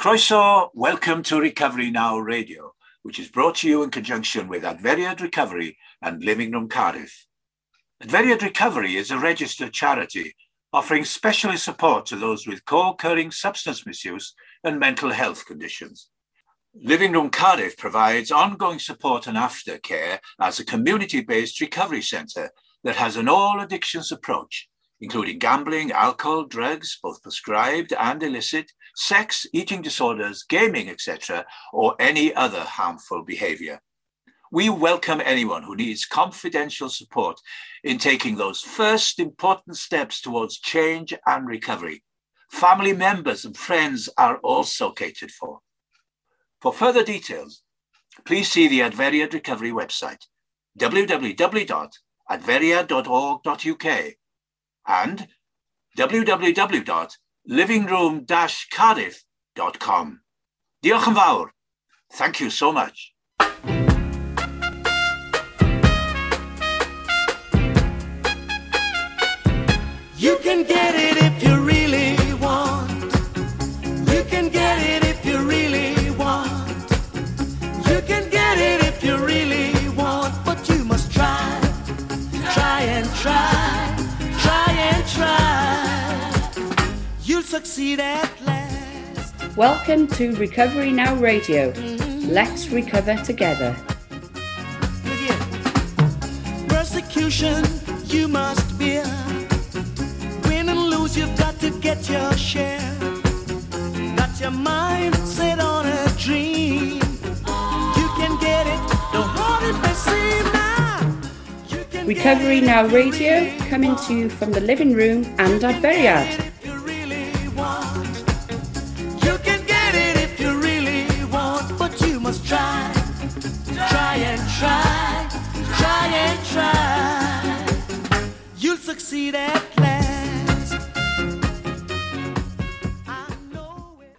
Croeso, welcome to Recovery Now Radio, which is brought to you in conjunction with Adferiad Recovery and Living Room Cardiff. Adferiad Recovery is a registered charity offering specialist support to those with co-occurring substance misuse and mental health conditions. Living Room Cardiff provides ongoing support and aftercare as a community-based recovery centre that has an all addictions approach, including gambling, alcohol, drugs, both prescribed and illicit, sex, eating disorders, gaming, etc., or any other harmful behavior. We welcome anyone who needs confidential support in taking those first important steps towards change and recovery. Family members and friends are also catered for. For further details, please see the Adferiad Recovery website, www.adferiad.org.uk and www.livingroom-cardiff.com. Diolch yn fawr. Thank you so much. You can get it succeed at last. Welcome to Recovery Now Radio. Mm-hmm. Let's recover together. Persecution you must bear. Win and lose, you've got to get your share. Got your mind set on a dream. You can get it, no hard it may seem now. Recovery Now Radio coming to you from the living room and Adferiad. if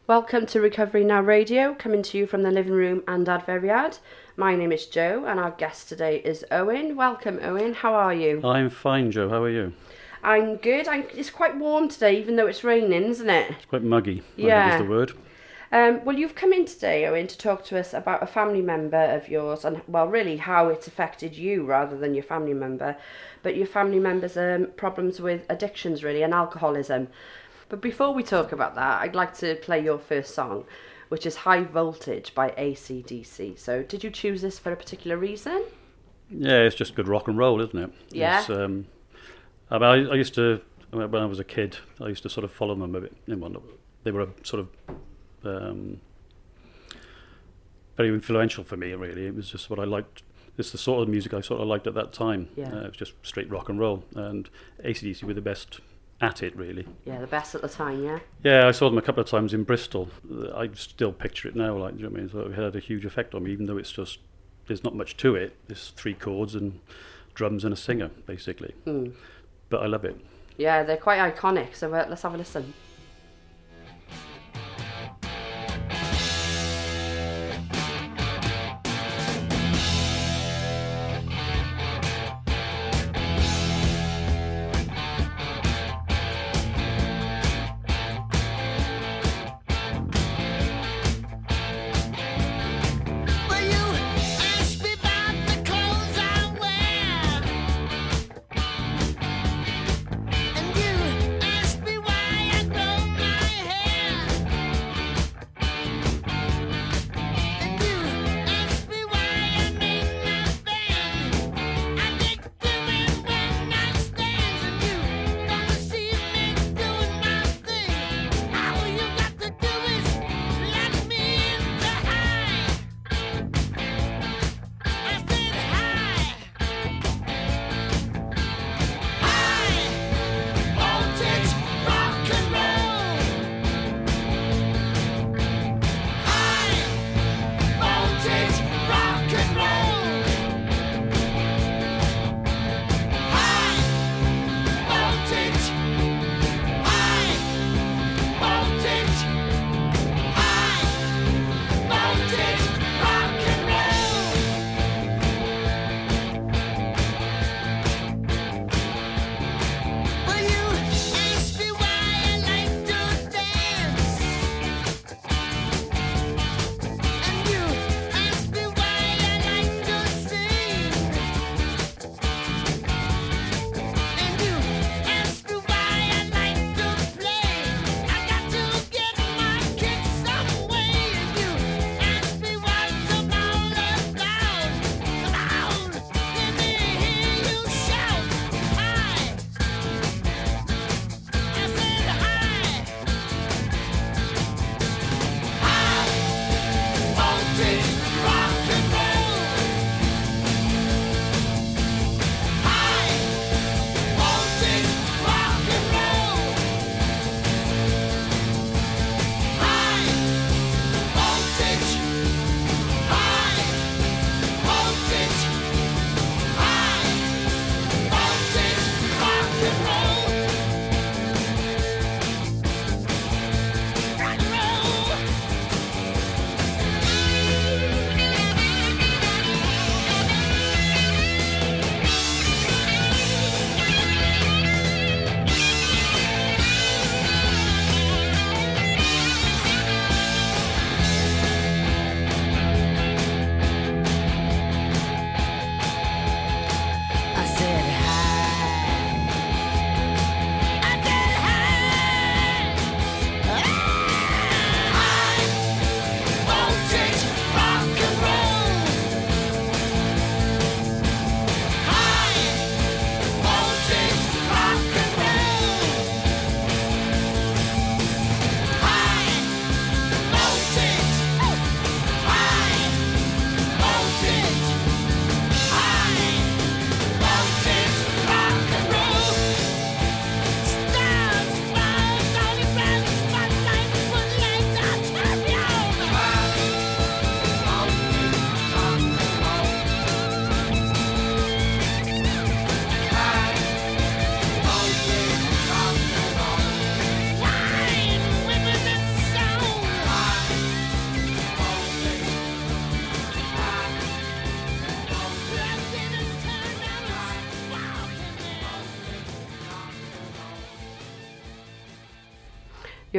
Welcome to Recovery Now Radio, coming to you from the living room and Adferiad. My name is Joe, and our guest today is Owen. Welcome, Owen. How are you? I'm fine, Joe. How are you? I'm good. I'm, it's quite warm today, even though it's raining, isn't it? It's quite muggy. Yeah. is the word. Um, well, you've come in today, Owen, to talk to us about a family member of yours and, well, really how it's affected you rather than your family member, but your family member's um, problems with addictions, really, and alcoholism. But before we talk about that, I'd like to play your first song, which is High Voltage by ACDC. So, did you choose this for a particular reason? Yeah, it's just good rock and roll, isn't it? Yeah. Um, I, mean, I, I used to when I was a kid. I used to sort of follow them a bit. They were a sort of um, very influential for me. Really, it was just what I liked. It's the sort of music I sort of liked at that time. Yeah. Uh, it was just straight rock and roll, and ACDC were the best at it, really. Yeah, the best at the time, yeah? Yeah, I saw them a couple of times in Bristol. I still picture it now. Like, you know what I mean? So it had a huge effect on me, even though it's just there's not much to it. There's three chords and drums and a singer, basically. Mm. But I love it. Yeah, they're quite iconic, so uh, let's have a listen.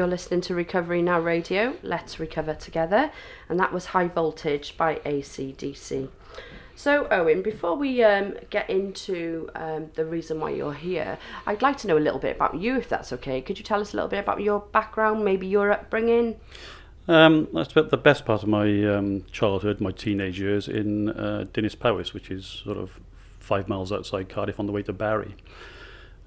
You're listening to Recovery Now Radio. Let's recover together. And that was High Voltage by ACDC. So, Owen, before we um, get into um, the reason why you're here, I'd like to know a little bit about you, if that's okay. Could you tell us a little bit about your background, maybe your upbringing? Um, I spent the best part of my um, childhood, my teenage years, in uh, Dinas Powys, which is sort of five miles outside Cardiff on the way to Barry.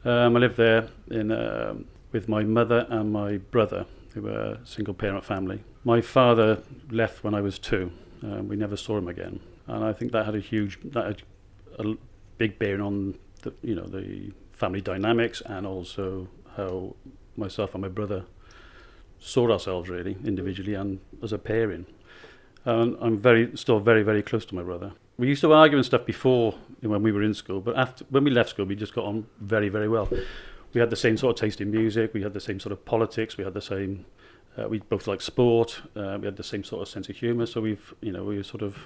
Um, I lived there in, uh, with my mother and my brother, who were a single parent family. My father left when I was two. Um, we never saw him again, and I think that had a huge, that had a big bearing on the, you know, the family dynamics and also how myself and my brother saw ourselves really individually and as a pairing. And I'm very still very very close to my brother. We used to argue and stuff before when we were in school, but after when we left school, we just got on very very well. We had the same sort of taste in music. We had the same sort of politics. We had the same. Uh, we both liked sport. Uh, we had the same sort of sense of humour. So we've you know we were sort of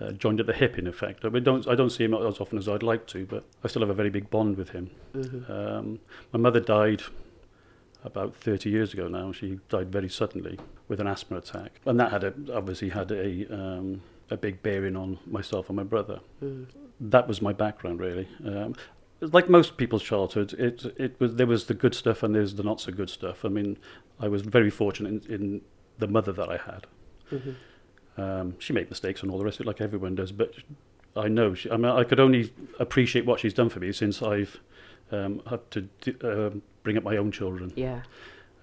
uh, joined at the hip in effect. We don't I don't see him as often as I'd like to, but I still have a very big bond with him. Um, my mother died about 30 years ago now. She died very suddenly with an asthma attack, and that had a, obviously had a um, a big bearing on myself and my brother. That was my background really. Um, like most people's childhood, it it was there was the good stuff and there's the not so good stuff. I mean, I was very fortunate in, in the mother that I had. Um, she made mistakes and all the rest of it, like everyone does. But I know, she, I mean, I could only appreciate what she's done for me since I've um, had to um bring up my own children. Yeah.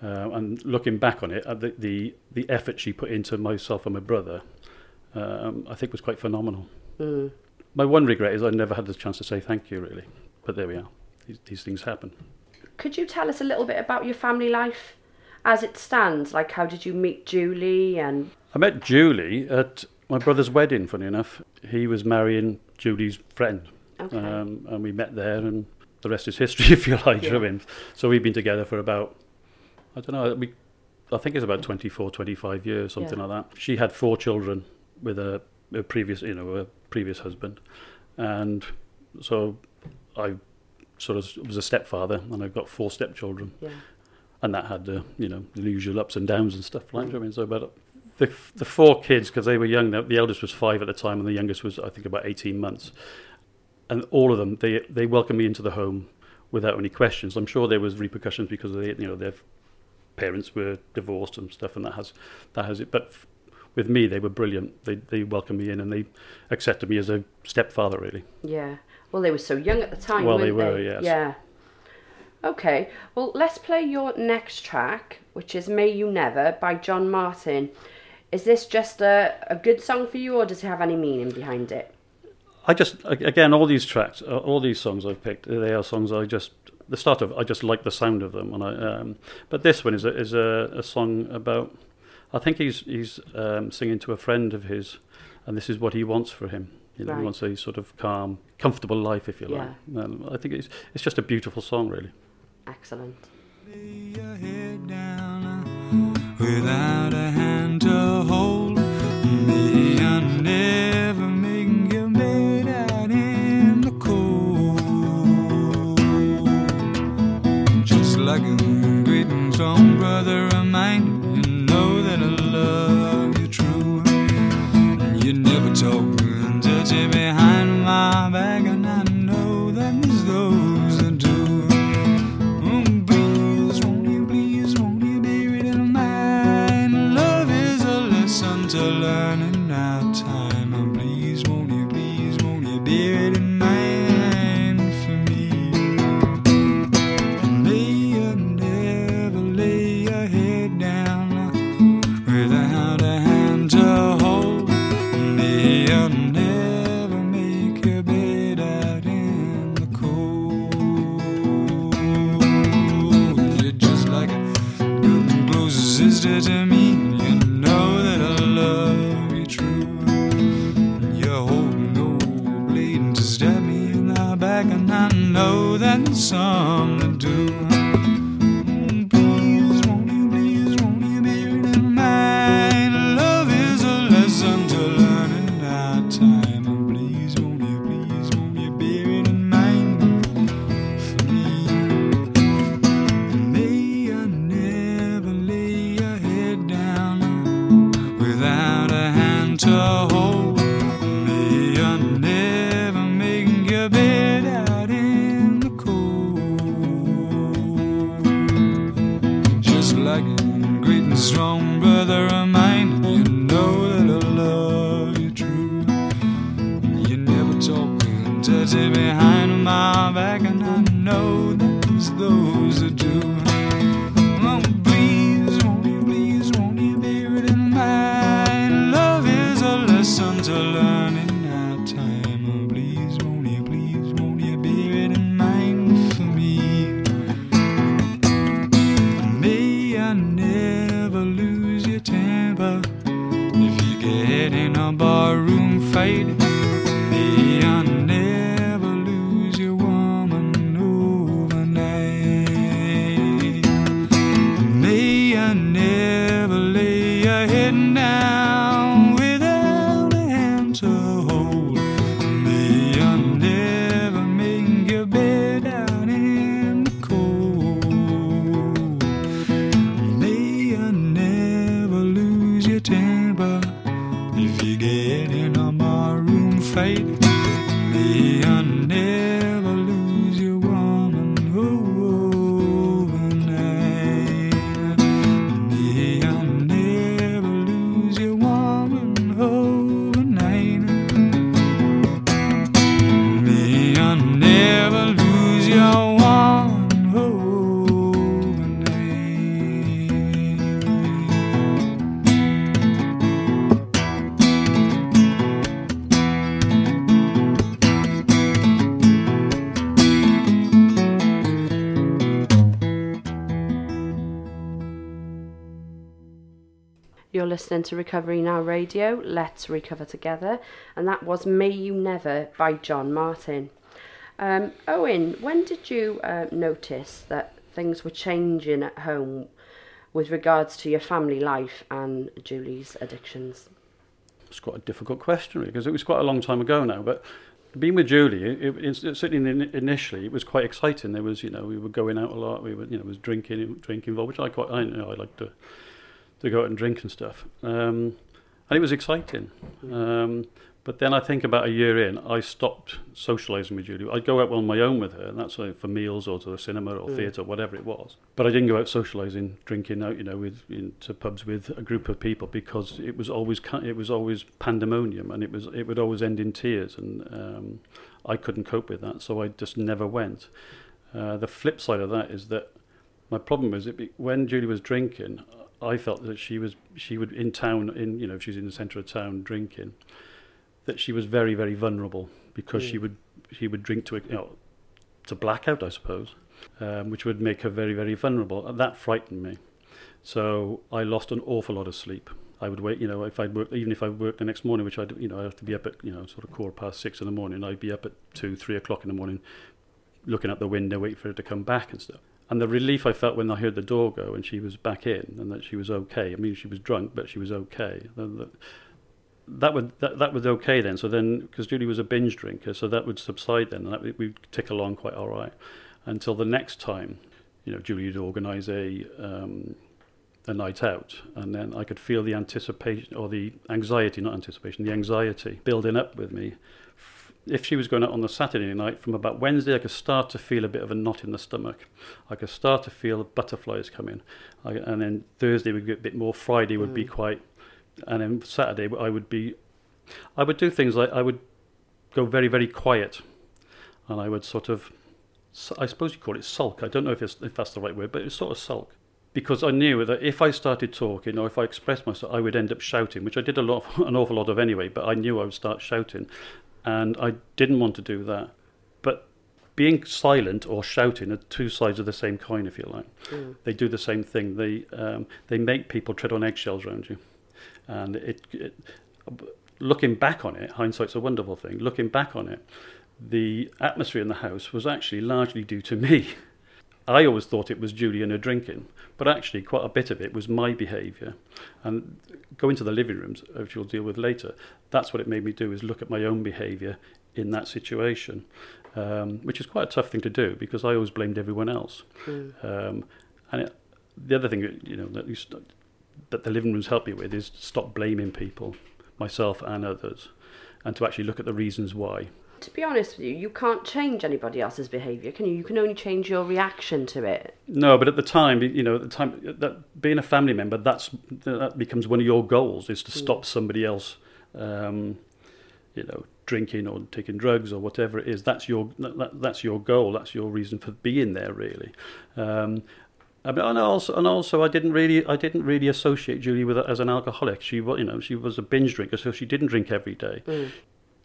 Uh, and looking back on it, uh, the, the the effort she put into myself and my brother, um, I think was quite phenomenal. Mm. My one regret is I never had the chance to say thank you, really. But there we are. These, these things happen. Could you tell us a little bit about your family life as it stands? Like, how did you meet Julie? And I met Julie at my brother's wedding. Funny enough, he was marrying Julie's friend, okay, um, and we met there, and the rest is history, if you like. what I mean? So we've been together for about, I don't know, we, I think it's about 24, 25 years, something Yeah. like that. She had four children with a, a previous, you know, a previous husband, and so I sort of was a stepfather, and I've got four stepchildren yeah, and that had the you know the usual ups and downs and stuff like that. I mean, so about the the four kids because they were young. The, eldest was five at the time, and the youngest was I think about eighteen months. And all of them, they they welcomed me into the home without any questions. I'm sure there was repercussions because they you know their parents were divorced and stuff, and that has that has it. But f- with me, they were brilliant. They they welcomed me in and they accepted me as a stepfather. Really, yeah. Well, they were so young at the time. Well, weren't they were, yes. Yeah. Okay. Well, let's play your next track, which is "May You Never" by John Martyn. Is this just a, a good song for you, or does it have any meaning behind it? I just again all these tracks, uh, all these songs I've picked, they are songs I just the start of I just like the sound of them, and I um, but this one is a, is a, a song about I think he's he's um, singing to a friend of his, and this is what he wants for him. You know, Right. he wants a sort of calm, comfortable life, if you like. Um, I think it's it's just a beautiful song, really. Excellent. Lay your head down without a hand to hold. My back, some You're listening to Recovery Now Radio, Let's Recover Together, and that was May You Never by John Martyn. Um, Owen, when did you uh, notice that things were changing at home with regards to your family life and Julie's addictions? It's quite a difficult question because it was quite a long time ago now. But being with Julie, it, it, certainly initially, it was quite exciting. There was, you know, we were going out a lot. We were, you know, was drinking, drinking involved, which I quite, I you know, I like to to go out and drink and stuff. Um, and it was exciting. Um, but then I think about a year in, I stopped socialising with Julie. I'd go out on my own with her, and that's like for meals or to the cinema or theatre, whatever it was. But I didn't go out socialising, drinking out, you know, with into pubs with a group of people because it was always it was always pandemonium, and it was it would always end in tears, and um, I couldn't cope with that, so I just never went. Uh, the flip side of that is that my problem was it be, when Julie was drinking, I felt that she was she would in town in you know if she's in the centre of town drinking, that she was very very vulnerable because she would she would drink to you know to blackout I suppose, um, which would make her very very vulnerable. And that frightened me, so I lost an awful lot of sleep. I would wait, you know, if I'd work, even if I worked the next morning, which I'd, you know, I have to be up at, you know, sort of quarter past six in the morning. I'd be up at two, three o'clock in the morning, looking out the window, waiting for her to come back and stuff. And the relief I felt when I heard the door go and she was back in and that she was okay. I mean, she was drunk, but she was okay. That, would that, that was okay then. So then, because Julie was a binge drinker, so that would subside then, and that we'd tick along quite all right until the next time. You know, Julie would organise a um, a night out, and then I could feel the anticipation or the anxiety, not anticipation, the anxiety building up with me. If she was going out on the Saturday night, from about Wednesday, I could start to feel a bit of a knot in the stomach. I could start to feel butterflies coming, I, and then Thursday would get a bit more. Friday would be mm. quite, and then Saturday I would be. I would do things like I would go very very quiet, and I would sort of, I suppose you call it sulk. I don't know if it's if that's the right word, but it's sort of sulk because I knew that if I started talking or if I expressed myself, I would end up shouting, which I did a lot, an awful lot of anyway. But I knew I would start shouting, and I didn't want to do that. But being silent or shouting are two sides of the same coin, if you like. They do the same thing. They um, they make people tread on eggshells around you, and it, it. Looking back on it, hindsight's a wonderful thing. Looking back on it, the atmosphere in the house was actually largely due to me. I always thought it was Julie and her drinking, but actually quite a bit of it was my behaviour. And going to the living rooms, which we'll deal with later, that's what it made me do, is look at my own behaviour in that situation, um, which is quite a tough thing to do because I always blamed everyone else. Um, and it, the other thing, you know, that, you st- that the living rooms help me with is stop blaming people, myself and others, and to actually look at the reasons why. To be honest with you, you can't change anybody else's behaviour, can you? You can only change your reaction to it. No, but at the time, you know, at the time, that being a family member, that's that becomes one of your goals is to stop somebody else, um, you know, drinking or taking drugs or whatever it is. That's your that, that's your goal. That's your reason for being there, really. Um, I mean, and also, and also, I didn't really, I didn't really associate Julie with as an alcoholic. She was, you know, she was a binge drinker, so she didn't drink every day.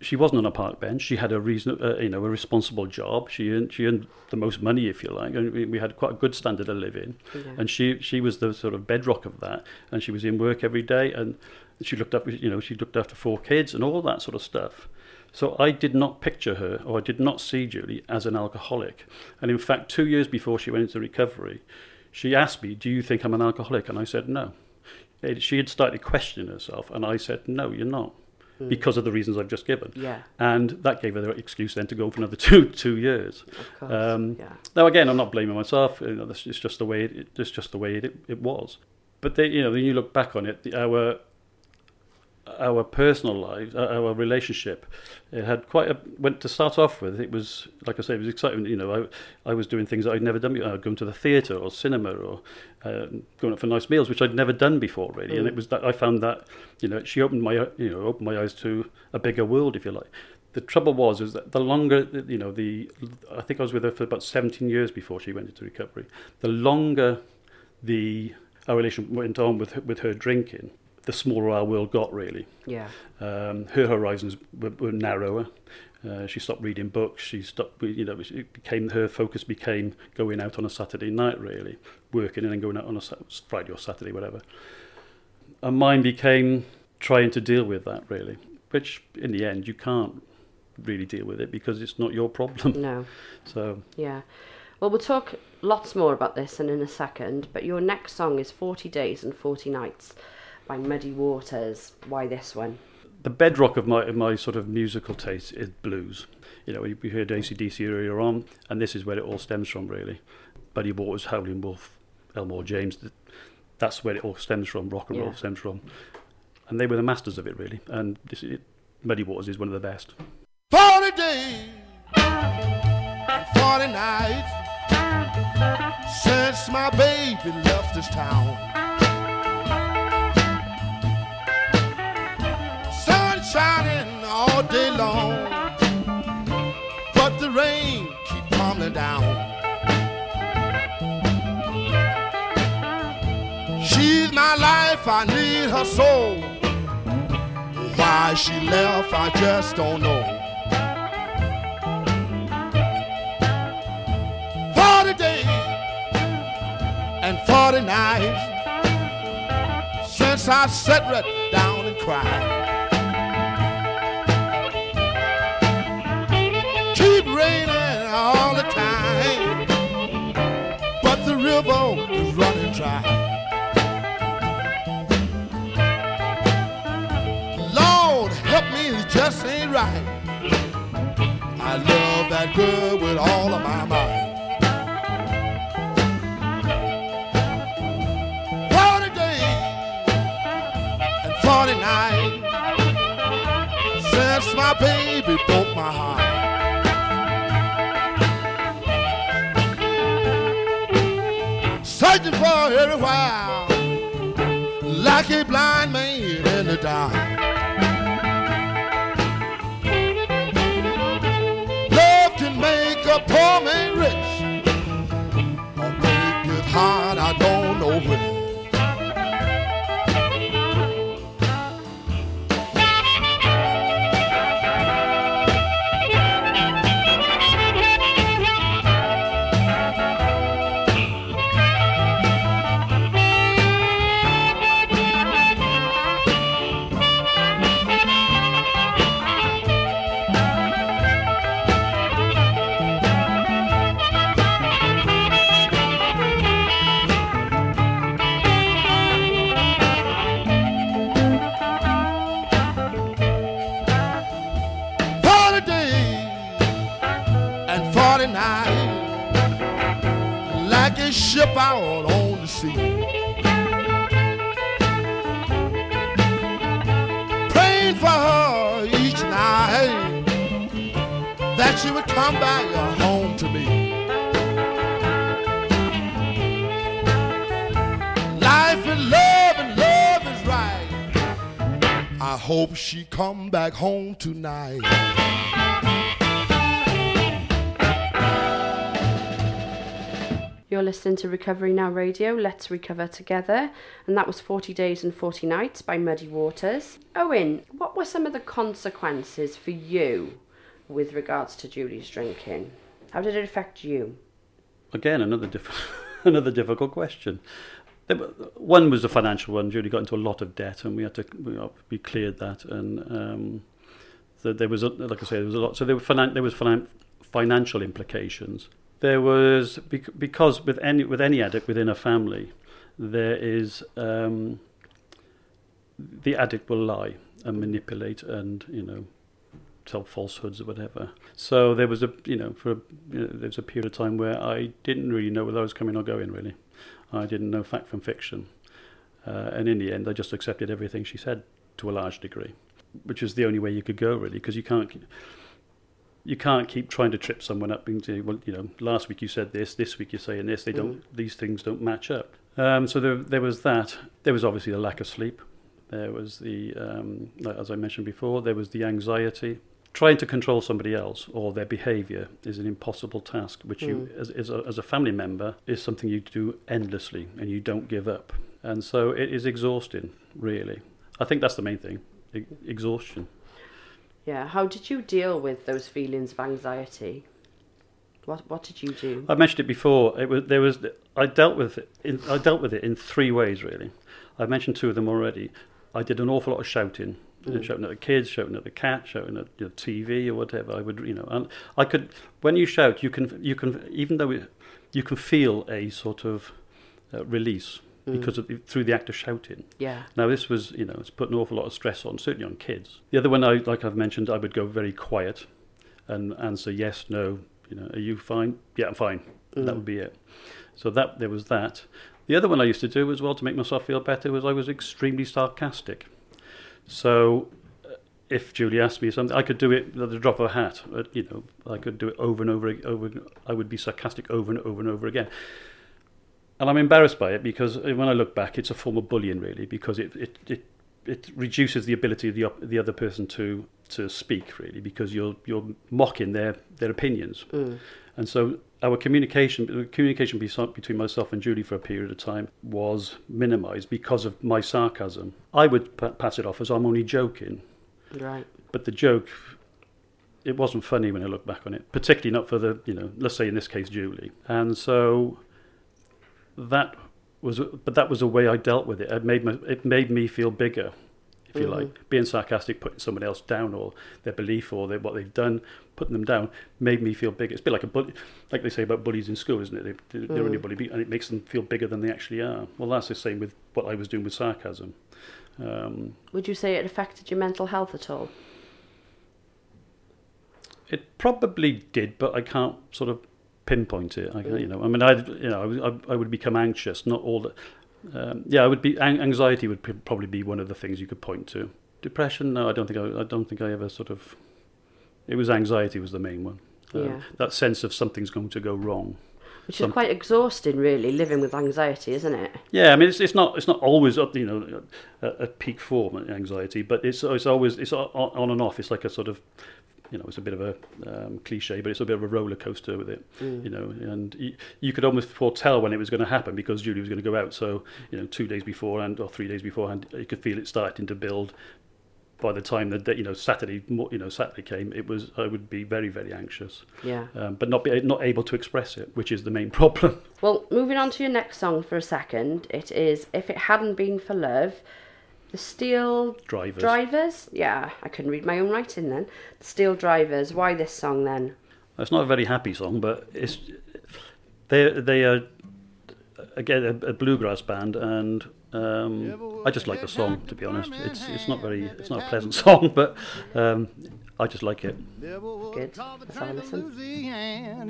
She wasn't on a park bench. She had a reason, uh, you know, a responsible job. She earned, she earned the most money, if you like, and we, we had quite a good standard of living. And she, she was the sort of bedrock of that. And she was in work every day, and she looked up, you know, she looked after four kids and all that sort of stuff. So I did not picture her, or I did not see Julie as an alcoholic. And in fact, two years before she went into recovery, she asked me, "Do you think I'm an alcoholic?" And I said, "No." She had started questioning herself, and I said, "No, you're not," because of the reasons I've just given. Yeah. And that gave her the excuse then to go for another two two years. Of course. Um, yeah. Now again, I'm not blaming myself. You know, is just the way it, it's just the way it, it was. But they, you know, when you look back on it, the, our our personal lives, our our relationship, it had quite a. Went to start off with, it was like I say, it was exciting. You know, I I was doing things that I'd never done. before. I'd going to the theatre or cinema or uh, going out for nice meals, which I'd never done before, really. And it was that I found that you know she opened my you know opened my eyes to a bigger world, if you like. The trouble was is that the longer you know the I think I was with her for about 17 years before she went into recovery. The longer the our relation went on with her, with her drinking, the smaller our world got really. Yeah. Um, her horizons were, were narrower. Uh, she stopped reading books. She stopped, you know, it became her focus became going out on a Saturday night, really, working and then going out on a Friday or Saturday, whatever. And mine became trying to deal with that, really, which in the end you can't really deal with it because it's not your problem. No. So Yeah. Well, we'll talk lots more about this in, in a second, but your next song is 40 Days and 40 Nights by Muddy Waters. Why this one? the bedrock of my of my sort of musical taste is blues. You know, we we heard ACDC earlier on, and this is where it all stems from, really. Muddy Waters, Howlin' Wolf, Elmore James, th- that's where it all stems from, rock and roll stems from. And they were the masters of it, really. And this it, Muddy Waters is one of the best. 40 days and 40 nights since my baby left this town. Day long, but the rain keep tumbling down. She's my life, I need her soul. Why she left, I just don't know. Forty days and forty nights since I sat right down and cried. Raining all the time, but the river is running dry. Lord, help me, it just ain't right. I love that girl with all of my mind. Forty days and forty nights since my baby broke my heart. For a while, like a blind man in the dark. Love can make a poor man rich or make it hard, I don't know which. That she would come back home to me. Life and love and love is right. I hope she come back home tonight. You're listening to Recovery Now Radio, Let's Recover Together, and that was 40 Days and 40 Nights by Muddy Waters. Owen, what were some of the consequences for you with regards to Julie's drinking? How did it affect you? Again, another diff- another difficult question. One was the financial one. Julie got into a lot of debt, and we had to we, cleared that. And um, there was, a, like I say, there was a lot. So there were finan- there was finan- financial implications. There was because with any with any addict within a family, there is um, the addict will lie and manipulate and you know tell falsehoods or whatever. So there was a you know for a, you know, there was a period of time where I didn't really know whether I was coming or going. Really, I didn't know fact from fiction, uh, and in the end, I just accepted everything she said to a large degree, which is the only way you could go really, because you can't. You can't keep trying to trip someone up into well, you know. Last week you said this, this week you're saying this. They don't; these things don't match up. Um, so there, there was that. There was obviously the lack of sleep. There was the, um, as I mentioned before, there was the anxiety. Trying to control somebody else or their behaviour is an impossible task, which you, hmm. as, as, a, as a family member, is something you do endlessly and you don't give up. And so it is exhausting, really. I think that's the main thing e- exhaustion. Yeah, how did you deal with those feelings of anxiety? What What did you do? I mentioned it before. It was there was I dealt with it. In, I dealt with it in three ways really. I've mentioned two of them already. I did an awful lot of shouting, you know, shouting at the kids, shouting at the cat, shouting at the TV or whatever. I would you know, and I could when you shout, you can you can even though it, you can feel a sort of uh, release because of the, through the act of shouting. Yeah. Now this was, you know, it's put an awful lot of stress on, certainly on kids. The other one, I like I've mentioned, I would go very quiet and answer yes, no. You know, are you fine? Yeah, I'm fine. That would be it. So that there was that. The other one I used to do as well to make myself feel better was I was extremely sarcastic. So uh, if Julie asked me something, I could do it at the drop of a hat. You know, I could do it over and over, over. I would be sarcastic over and over and over again. And I'm embarrassed by it because uh, when I look back, it's a form of bullying, really, because it it, it, it reduces the ability of the the other person to to speak, really, because you're you're mocking their their opinions, and so our communication the communication between myself and Julie for a period of time was minimised because of my sarcasm. I would pa- pass it off as I'm only joking, Right. but the joke it wasn't funny when I look back on it, particularly not for the you know let's say in this case Julie, and so that was but that was a way I dealt with it. It made my, it made me feel bigger, if you mm-hmm. like. Being sarcastic, putting someone else down or their belief or their, what they've done, putting them down, made me feel bigger. It's a bit like a bully, like they say about bullies in school, isn't it? They, they're only a bully, and it makes them feel bigger than they actually are. Well, that's the same with what I was doing with sarcasm. Um, Would you say it affected your mental health at all? It probably did, but I can't sort of pinpoint it. I, you know, I mean, I, you know, I, I would become anxious. Not all the, um, yeah, I would be anxiety would probably be one of the things you could point to. Depression, no, I don't think I, I don't think I ever sort of. It was anxiety was the main one. Um, Yeah. That sense of something's going to go wrong. Which Some- is quite exhausting, really, living with anxiety, isn't it? Yeah, I mean, it's it's not it's not always up, you know, at, at peak form anxiety, but it's it's always it's on, on and off. It's like a sort of, you know, it's a bit of a um, cliche, but it's a bit of a roller coaster with it, you know. And you, you could almost foretell when it was going to happen because Julie was going to go out. So you know, two days beforehand or three days beforehand, you could feel it starting to build. By the time that that, you know Saturday, you know Saturday came, it was I would be very very anxious, Yeah. um, but not be not able to express it, which is the main problem. Well, moving on to your next song for a second, it is If It Hadn't Been for Love, the Steel Drivers. Drivers. Yeah, I couldn't read my own writing then. The Steel Drivers. Why this song then? It's not a very happy song, but it's they they are again a, a bluegrass band, and um, I just like the song. To be honest, it's it's not very it's not a pleasant song, but um, I just like it. Good. Let's have a listen.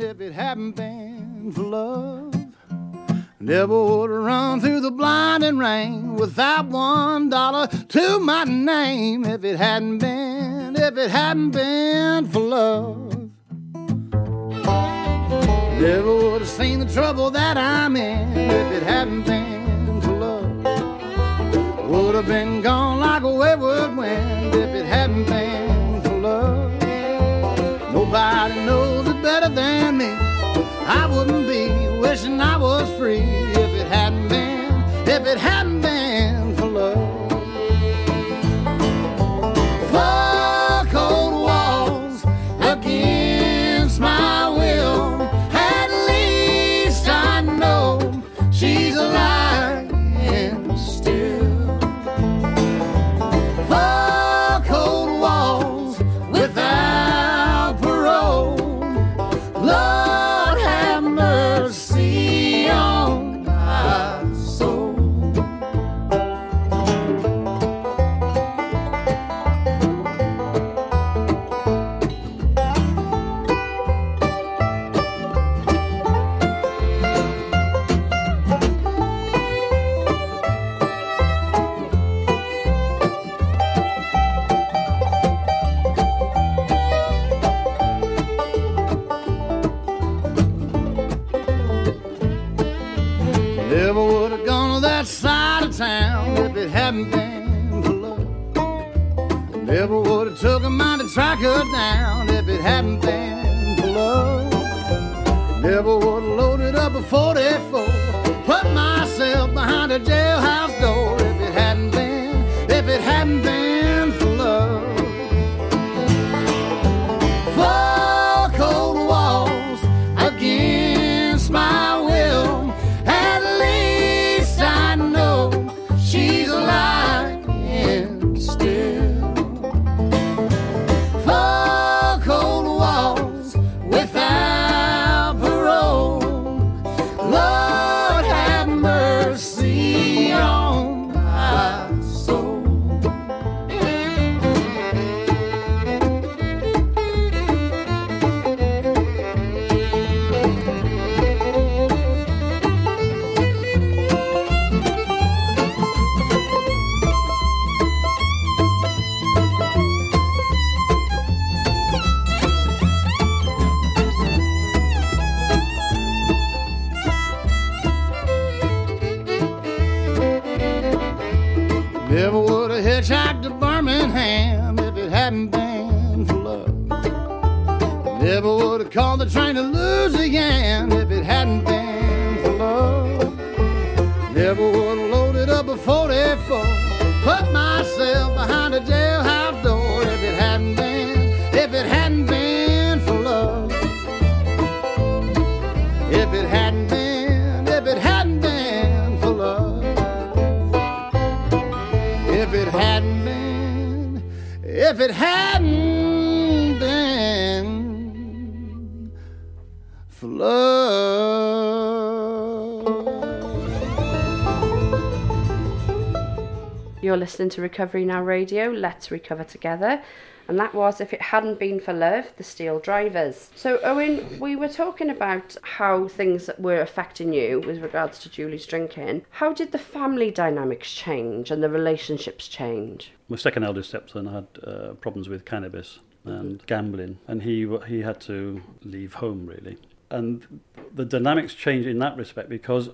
If it hadn't been for love. Never would have run through the blinding rain without one dollar to my name if it hadn't been, if it hadn't been for love. Never would have seen the trouble that I'm in if it hadn't been for love. Would have been gone like a wayward wind if it hadn't been for love. Nobody knows it better than me. I wouldn't be wishing I was free if it hadn't been, if it hadn't been track hadn't been. You're listening to Recovery Now Radio, Let's Recover Together. And that was If It Hadn't Been for Love, the SteelDrivers. So, Owen, we were talking about how things were affecting you with regards to Julie's drinking. How did the family dynamics change and the relationships change? My second eldest stepson had uh, problems with cannabis and gambling, and he he had to leave home really. And the dynamics changed in that respect because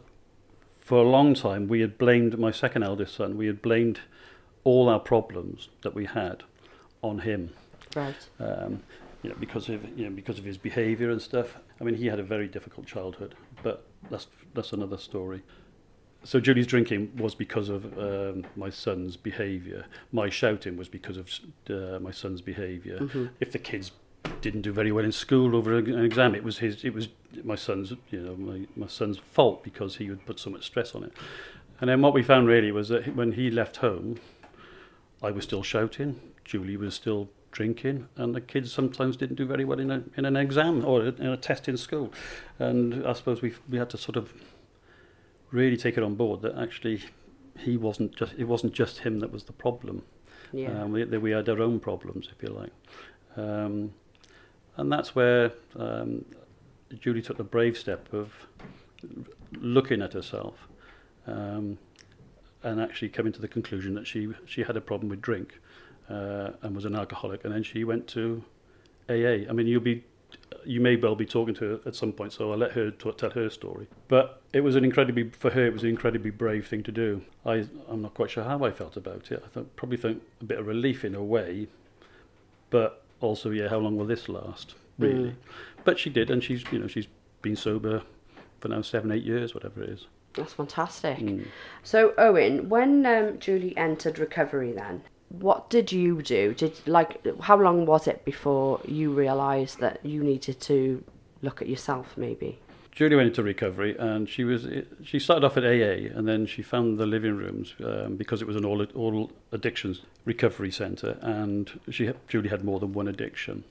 for a long time we had blamed my second eldest son. We had blamed all our problems that we had on him Right. um, you know, because of you know because of his behaviour and stuff. I mean, he had a very difficult childhood, but that's that's another story. So Julie's drinking was because of um, my son's behaviour. My shouting was because of uh, my son's behaviour. If the kids didn't do very well in school over an exam, it was his. It was my son's. You know, my, my son's fault because he would put so much stress on it. And then what we found really was that when he left home, I was still shouting, Julie was still drinking, and the kids sometimes didn't do very well in, a, in an exam or in a test in school. And I suppose we we had to sort of really take it on board that actually he wasn't just it wasn't just him that was the problem. Yeah. Um, we, we had our own problems, if you like. Um, and that's where um, Julie took the brave step of looking at herself um, and actually coming to the conclusion that she, she had a problem with drink uh, and was an alcoholic. And then she went to AA. I mean, you'll be, you may well be talking to her at some point, so I'll let her t- tell her story. But it was an incredibly, for her, it was an incredibly brave thing to do. I, I'm not quite sure how I felt about it. I probably felt a bit of relief in a way, but also, yeah, how long will this last, really? But she did, and she's, you know, she's been sober for now seven, eight years, whatever it is. That's fantastic. Mm. So, Owen, when um, Julie entered recovery, then what did you do? Did like how long was it before you realised that you needed to look at yourself, maybe? Julie went into recovery, and she was she started off at AA, and then she found the living rooms um, because it was an all all addictions recovery centre, and she Julie had more than one addiction,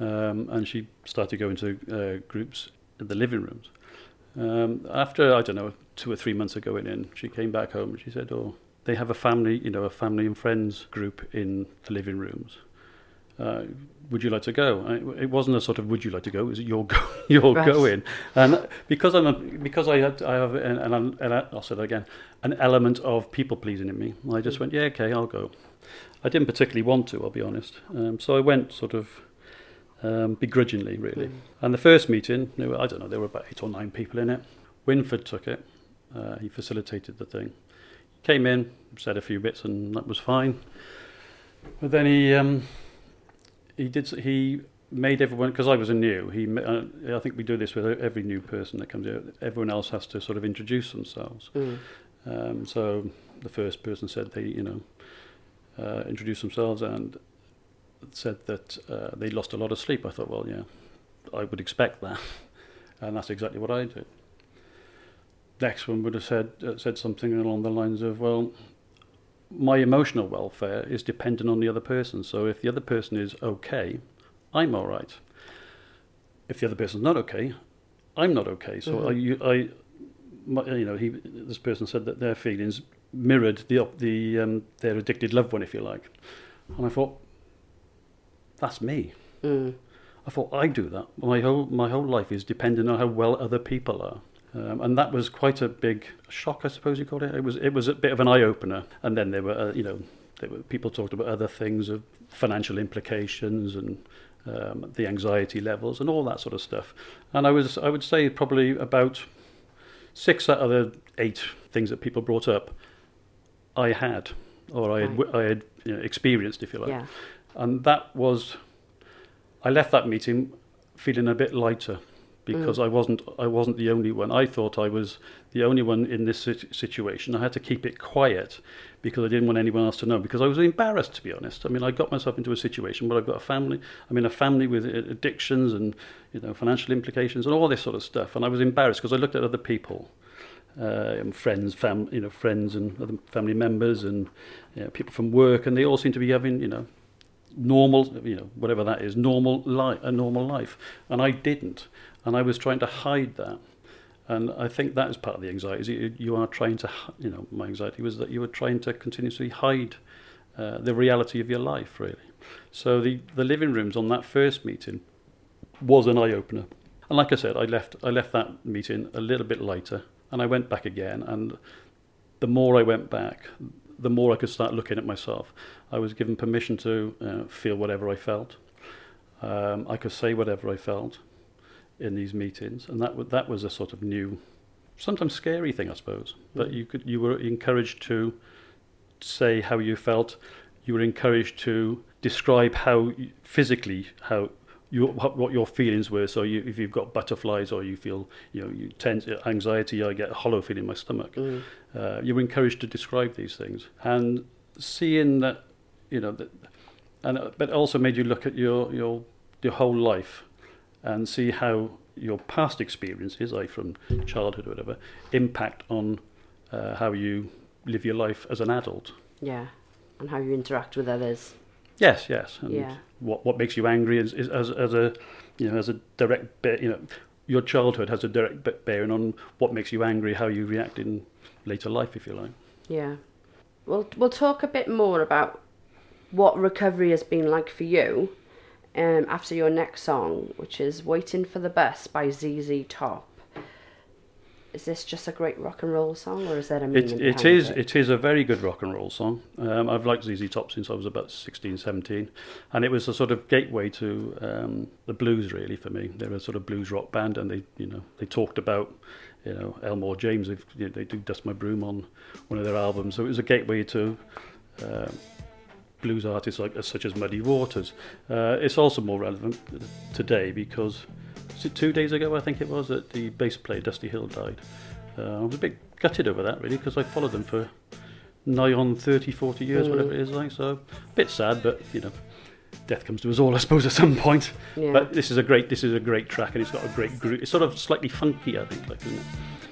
um, and she started going to uh, groups in the living rooms. Um, after I don't know two or three months of going in, she came back home and she said, "Oh, they have a family, you know, a family and friends group in the living rooms." uh, would you like to go? I, it wasn't a sort of would you like to go. It was you're go, you're Right. going, and because I'm a, because I had I have an, an, an I'll say that again an element of people pleasing in me. I just went yeah okay I'll go. I didn't particularly want to I'll be honest. Um, so I went sort of um, begrudgingly really. And the first meeting, were, I don't know, there were about eight or nine people in it. Winford took it. Uh, he facilitated the thing. Came in, said a few bits, and that was fine. But then he um, he did he made everyone because I was a new. He uh, I think we do this with every new person that comes out. Everyone else has to sort of introduce themselves. Mm. Um, so the first person said they you know uh, introduced themselves and said that uh, they lost a lot of sleep. I thought, well, yeah, I would expect that, and that's exactly what I did. Next one would have said uh, said something along the lines of, well, my emotional welfare is dependent on the other person. So if the other person is okay, I'm all right. If the other person's not okay, I'm not okay. So I, you, I, my, you know, he, this person said that their feelings mirrored the the um, their addicted loved one, if you like. And I thought, that's me. Mm. I thought I do that. My whole my whole life is dependent on how well other people are. Um, and that was quite a big shock, I suppose you call it. It was it was a bit of an eye opener. And then there were, uh, you know, there were people talked about other things of financial implications and um, the anxiety levels and all that sort of stuff. And I was I would say probably about six out of the eight things that people brought up, I had or I had Right. I had you know, experienced, if you like Yeah. and that was I left that meeting feeling a bit lighter because I wasn't I wasn't the only one. I thought I was the only one in this situation. I had to keep it quiet because I didn't want anyone else to know because I was embarrassed to be honest. I mean, I got myself into a situation where I've got a family. I'm in a family with uh, addictions and you know financial implications and all this sort of stuff, and I was embarrassed because I looked at other people. Uh, and friends, fam, you know, friends and other family members, and you know, people from work, and they all seem to be having, you know, normal, you know, whatever that is, normal life, a normal life, and I didn't, and I was trying to hide that, and I think that is part of the anxiety. You, you are trying to, you know, my anxiety was that you were trying to continuously hide uh, the reality of your life, really. So the the living rooms on that first meeting was an eye opener, and like I said, I left I left that meeting a little bit lighter, and I went back again, and the more I went back, the more I could start looking at myself. I was given permission to uh, feel whatever I felt. Um, I could say whatever I felt in these meetings, and that wa- that was a sort of new, sometimes scary thing, I suppose. But you could you were encouraged to say how you felt. You were encouraged to describe how physically how you what your feelings were. So you, if you've got butterflies or you feel you know you tense anxiety, I get a hollow feeling in my stomach. Uh, you were encouraged to describe these things and seeing that you know that, and uh, but also made you look at your your your whole life and see how your past experiences, like from childhood or whatever, impact on uh, how you live your life as an adult. Yeah. And how you interact with others. Yes, yes. And Yeah. what what makes you angry is, is as as a you know as a direct bear, you know your childhood has a direct be- bearing on what makes you angry, how you react in later life, if you like. Yeah. We'll we'll talk a bit more about what recovery has been like for you um, after your next song, which is Waiting for the Bus by ZZ Top. Is this just a great rock and roll song or is there a It, it is it? it is a very good rock and roll song. Um, I've liked ZZ Top since I was about 16, 17, and it was a sort of gateway to um, the blues really for me. They're a sort of blues rock band, and they you know they talked about you know Elmore James. You know, they do Dust My Broom on one of their albums, so it was a gateway to. Um, blues artists like such as Muddy Waters. Uh, it's also more relevant today because was it two days ago, I think it was, that the bass player Dusty Hill died. Uh, I was a bit gutted over that, really, because I followed them for nigh on 30, 40 years, whatever it is like. So, a bit sad, but, you know, death comes to us all, I suppose, at some point. Yeah. But this is a great, this is a great track, and it's got a great groove. It's sort of slightly funky, I think, like, isn't it?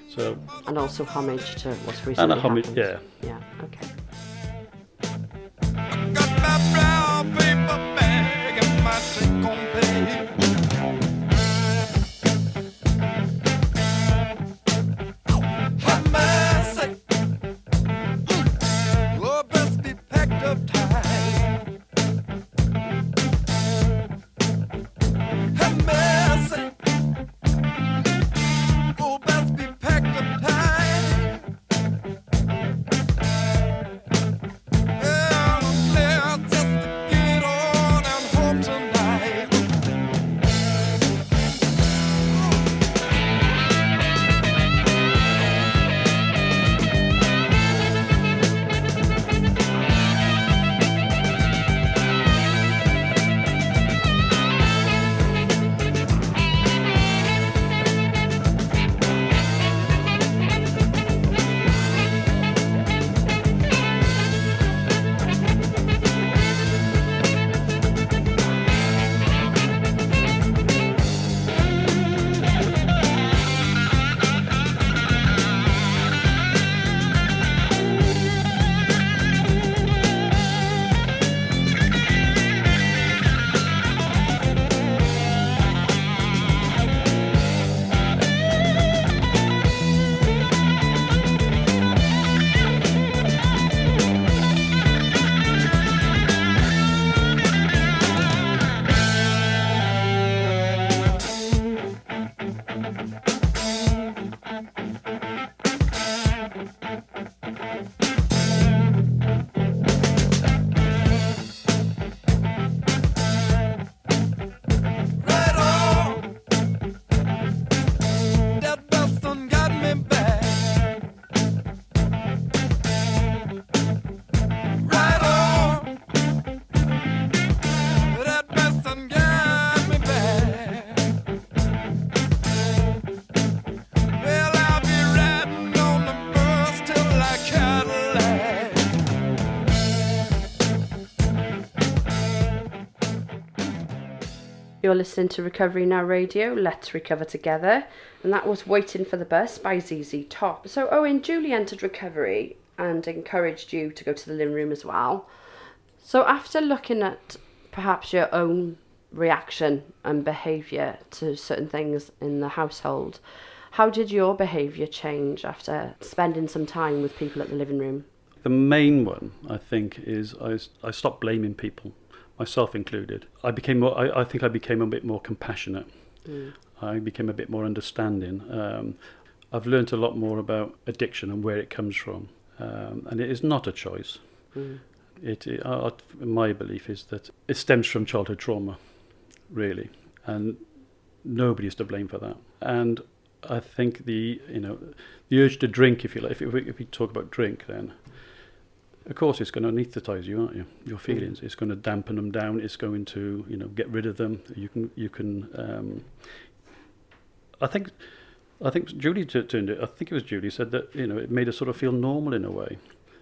So, And also homage to what's recently and a homage, happened. yeah. Yeah, okay. My brown paper You're listening to Recovery Now Radio, Let's Recover Together, and that was Waiting for the Bus by ZZ Top. So, Owen, Julie entered recovery and encouraged you to go to the living room as well. So, after looking at perhaps your own reaction and behaviour to certain things in the household, how did your behaviour change after spending some time with people at the living room? The main one, I think, is I, I stopped blaming people, myself included. I became more, I, I think I became a bit more compassionate. I became a bit more understanding. Um, I've learnt a lot more about addiction and where it comes from. Um, and it is not a choice. It, it uh, my belief is that it stems from childhood trauma, really, and nobody is to blame for that. And I think the you know the urge to drink, if you like, if, we, if we talk about drink, then of course it's going to anaesthetize you, aren't you? Your feelings. It's going to dampen them down. It's going to you know get rid of them. You can you can. Um, I think. I think Julie t- turned it. I think it was Julie said that you know it made her sort of feel normal in a way,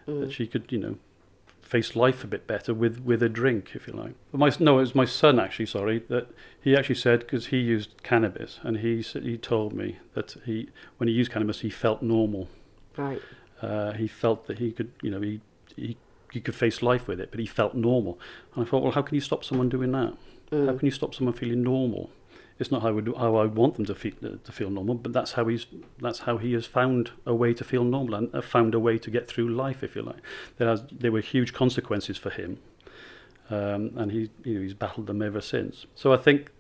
that she could you know face life a bit better with with a drink, if you like. But my no, it was my son actually. Sorry, that he actually said because he used cannabis, and he he told me that he when he used cannabis he felt normal. Right. Uh, he felt that he could you know he he he could face life with it, but he felt normal. And I thought, well, how can you stop someone doing that? How can you stop someone feeling normal? It's not how I would how I want them to feel to feel normal, but that's how he's that's how he has found a way to feel normal and uh, found a way to get through life, if you like. There has there were huge consequences for him, um, and he you know he's battled them ever since. So I think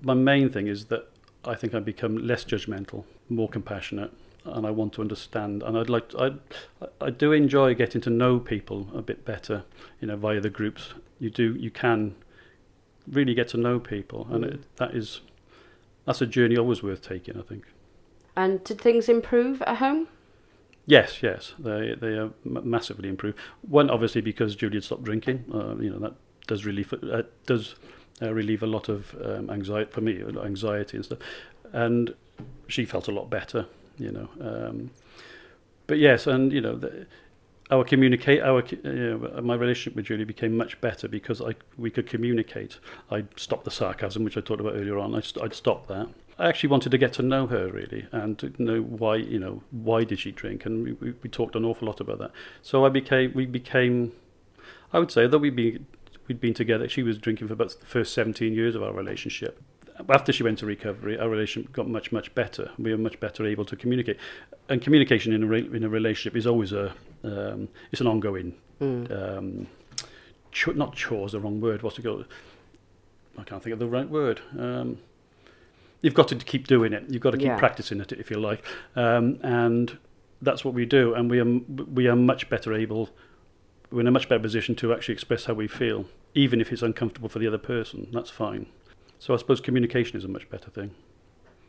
my main thing is that I think I've become less judgmental, more compassionate, and I want to understand. And I'd like to, I I do enjoy getting to know people a bit better, you know, via the groups. You do you can really get to know people, and it, that is that's a journey always worth taking. I think. And did things improve at home? Yes, yes, they they are massively improved. One, obviously, because Julie had stopped drinking. Uh, you know that does relieve uh, does uh, relieve a lot of um, anxiety for me, anxiety and stuff. and she felt a lot better, you know. Um, but yes, and you know, the, our communicate, our you know, my relationship with Julie became much better because I we could communicate. I stopped the sarcasm, which I talked about earlier on. I st- I'd stopped that. I actually wanted to get to know her really and to know why you know why did she drink, and we, we, we talked an awful lot about that. So I became we became, I would say, that we be we'd been together. She was drinking for about the first 17 years of our relationship. After she went to recovery, our relationship got much, much better. We were much better able to communicate. And communication in a, re- in a relationship is always a, um, it's an ongoing, um, ch- not chore is the wrong word. What's it called? I can't think of the right word. Um, you've got to keep doing it. You've got to keep Yeah. practicing it, if you like. Um, and that's what we do. And we are, we are much better able we're in a much better position to actually express how we feel, even if it's uncomfortable for the other person. That's fine. So I suppose communication is a much better thing.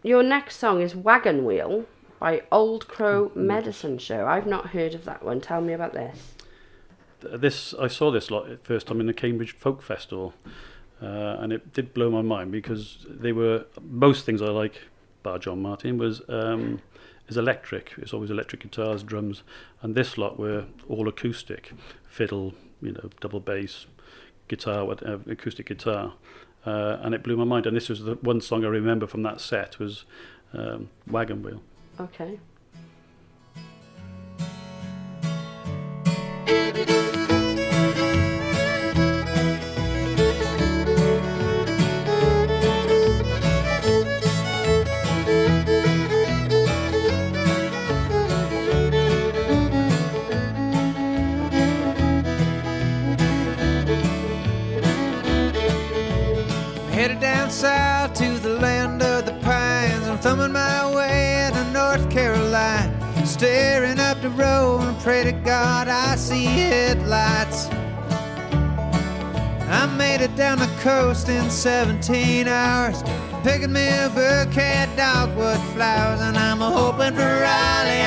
Your next song is Wagon Wheel by Old Crow Medicine Show. I've not heard of that one. Tell me about this. This I saw this lot first time in the Cambridge Folk Festival, uh, and it did blow my mind because they were most things I like. Bar John Martyn was um, is electric. It's always electric guitars, drums, and this lot were all acoustic, fiddle, you know, double bass, guitar, whatever, acoustic guitar, uh, and it blew my mind. And this was the one song I remember from that set was um, Wagon Wheel. Okay. Down south to the land of the pines. I'm thumbing my way to North Carolina. Staring up the road and pray to God I see headlights. I made it down the coast in 17 hours. Picking me a bouquet of dogwood flowers. And I'm hoping for Raleigh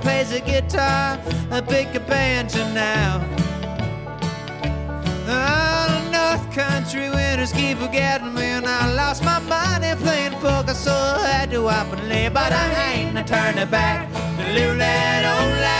plays a guitar, a big banjo now. Oh, North Country winters keep forgetting me, and I lost my money playing poker, so I had to up and leave. But I ain't a turning back to live that old life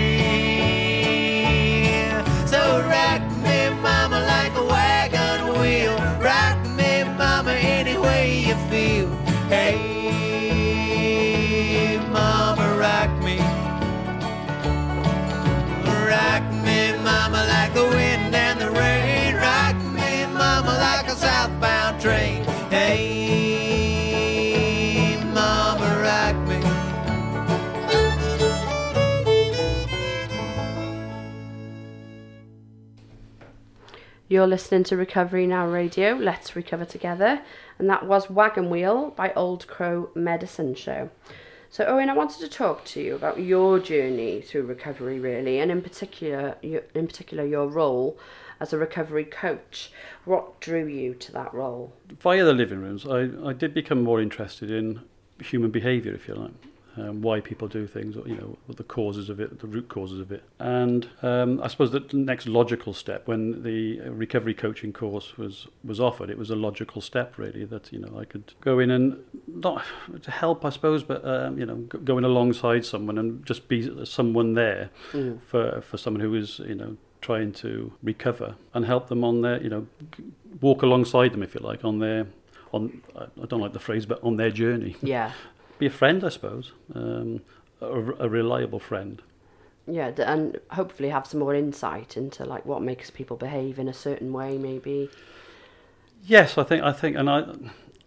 like the wind and the rain. Rock me, mama, like a southbound train. Hey, mama, rock me. You're listening to Recovery Now Radio. Let's recover together. And that was Wagon Wheel by Old Crow Medicine Show. So, Owen, I wanted to talk to you about your journey through recovery, really, and in particular, your, in particular, your role as a recovery coach. What drew you to that role? Via the living rooms, I, I did become more interested in human behaviour, if you like. Um, why people do things, or, you know, the causes of it, the root causes of it. And um, I suppose the next logical step, when the recovery coaching course was, was offered, it was a logical step, really, that, you know, I could go in and not to help, I suppose, but, um, you know, go- in alongside someone and just be someone there for, for someone who is, you know, trying to recover and help them on their, you know, walk alongside them, if you like, on their, on, I don't like the phrase, but on their journey. Yeah. Be a friend, I suppose, um, a, a reliable friend. Yeah, and hopefully have some more insight into like what makes people behave in a certain way, maybe. Yes, I think I think, and I,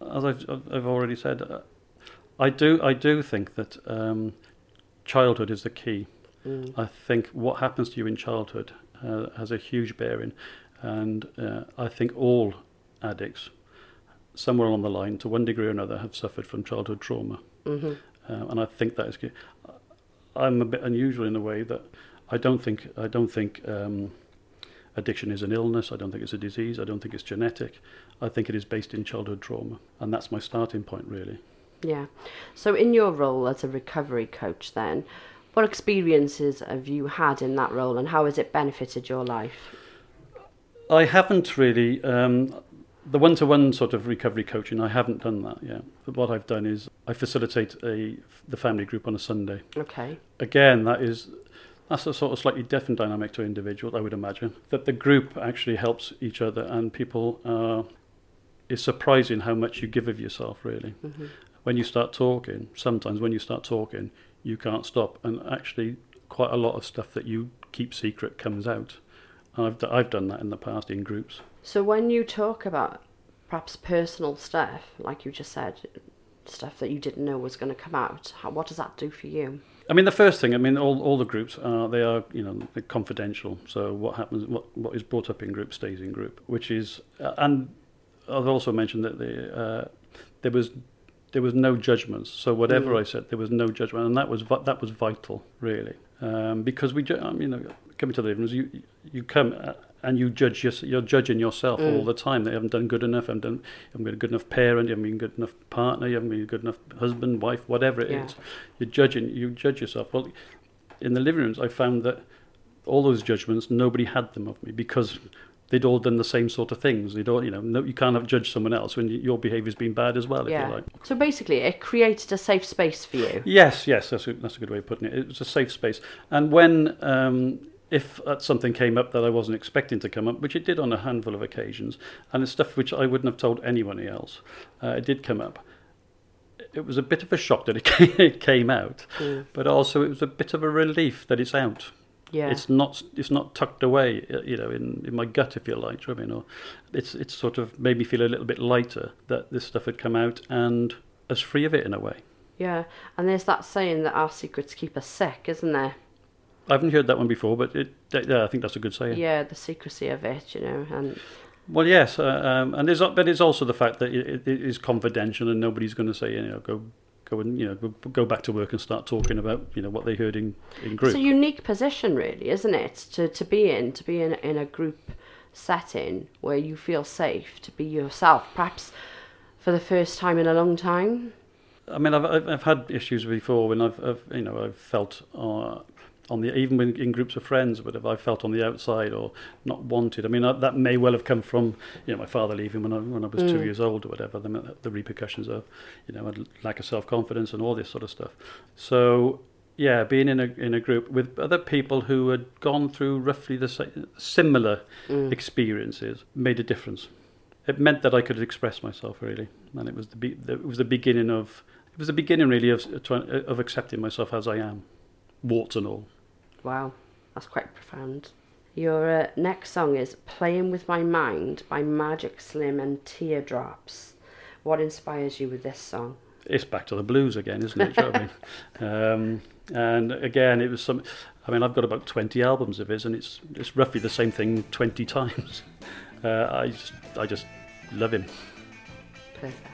as I've, I've already said, uh, I do I do think that um, childhood is the key. I think what happens to you in childhood uh, has a huge bearing, and uh, I think all addicts, somewhere along the line, to one degree or another, have suffered from childhood trauma, hmm uh, and I think that is. key. I'm a bit unusual in a way that I don't think I don't think um, addiction is an illness. I don't think it's a disease. I don't think it's genetic. I think it is based in childhood trauma, and that's my starting point really. Yeah. So, in your role as a recovery coach, then, what experiences have you had in that role, and how has it benefited your life? I haven't really um, the one-to-one sort of recovery coaching. I haven't done that yet. But what I've done is I facilitate a the family group on a Sunday. Okay. again, that is that's a sort of slightly different dynamic to individuals, I would imagine. That the group actually helps each other, and people are. It's surprising how much you give of yourself, really. Mm-hmm. When you start talking, sometimes when you start talking, you can't stop, and actually, quite a lot of stuff that you keep secret comes out. I've I've done that in the past in groups. So, when you talk about perhaps personal stuff, like you just said, stuff that you didn't know was going to come out, how, what does that do for you? I mean, the first thing, I mean, all, all the groups are they are you know confidential. So what happens, what what is brought up in group stays in group, which is, uh, and I've also mentioned that the uh, there was there was no judgments. So whatever I said, there was no judgment, and that was that was vital, really, um, because we, you know, coming to the living rooms, you you come. Uh, and you judge your, you're judging yourself all the time. That you haven't done good enough. Haven't done. Haven't been a good enough parent. You haven't been a good enough partner. You haven't been a good enough husband, wife, whatever it is. Yeah. You're judging. You judge yourself. Well, in the living rooms, I found that all those judgments, nobody had them of me because they'd all done the same sort of things. They'd all, you know, no, you can't have judged someone else when your behaviour's been bad as well, if yeah. you like. So, basically, it created a safe space for you. Yes, yes, that's a, that's a good way of putting it. It was a safe space. And when, um, if uh, something came up that I wasn't expecting to come up, which it did on a handful of occasions, and it's stuff which I wouldn't have told anybody else, uh, it did come up. It was a bit of a shock that it came, out, but also it was a bit of a relief that it's out. Yeah. It's not it's not tucked away, uh, you know, in, in my gut, if you like. do you know what I mean? Or it's it's sort of made me feel a little bit lighter that this stuff had come out and as free of it in a way. Yeah. And there's that saying that our secrets keep us sick, isn't there? I haven't heard that one before, but it, yeah, I think that's a good saying. Yeah, the secrecy of it, you know, and Well, yes, uh, um, and there's but it's also the fact that it, it is confidential and nobody's going to say you know go go and you know go, go back to work and start talking about you know what they heard in in group. it's a unique position, really, isn't it? To to be in, to be in in a group setting where you feel safe to be yourself, perhaps for the first time in a long time. I mean, I've, I've I've had issues before when I've, I've you know I've felt uh, on the even when in groups of friends, but if I felt on the outside or not wanted. I mean, uh, that may well have come from you know my father leaving when I when I was two years old or whatever. The, the repercussions of you know a lack of self confidence and all this sort of stuff. So yeah, being in a in a group with other people who had gone through roughly the same, similar experiences made a difference. It meant that I could express myself really, and it was the, be, the it was the beginning of it was the beginning really of of accepting myself as I am, warts and all. Wow, that's quite profound. Your uh, next song is Playing with My Mind by Magic Slim and Teardrops. What inspires you with this song? It's back to the blues again, isn't it? You know I mean? Um, and again, it was some. I mean, I've got about twenty albums of his, and it's it's roughly the same thing twenty times. Uh, I just I just love him. Perfect.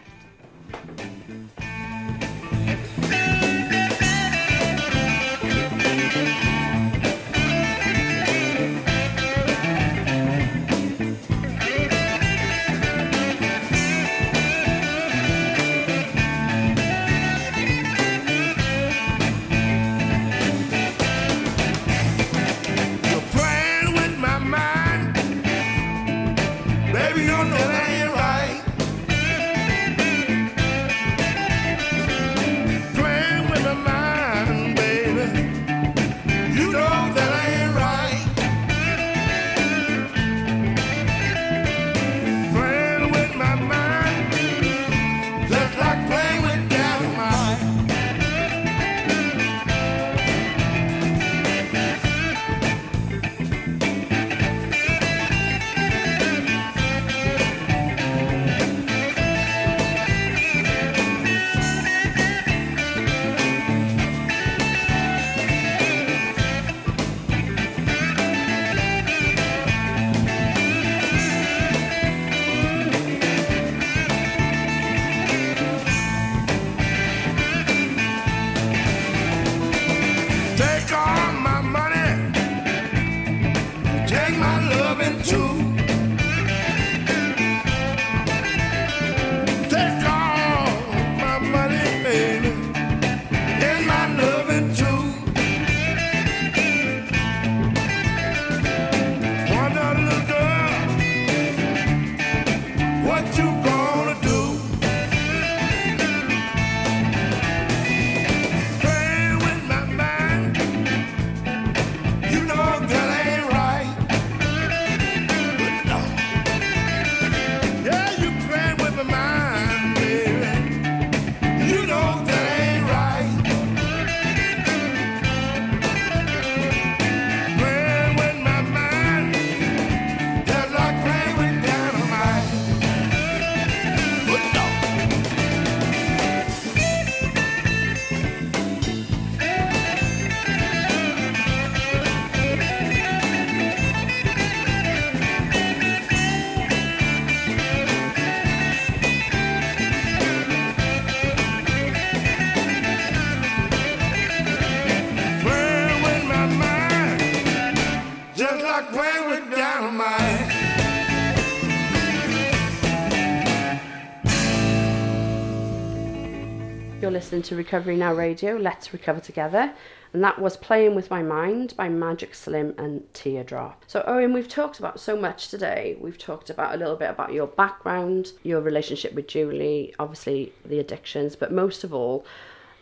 Listening to Recovery Now Radio, Let's Recover Together, and that was Playing With My Mind by Magic Slim and Teardrop. So, Owen, we've talked about so much today. We've talked about a little bit about your background, your relationship with Julie, obviously the addictions, but most of all,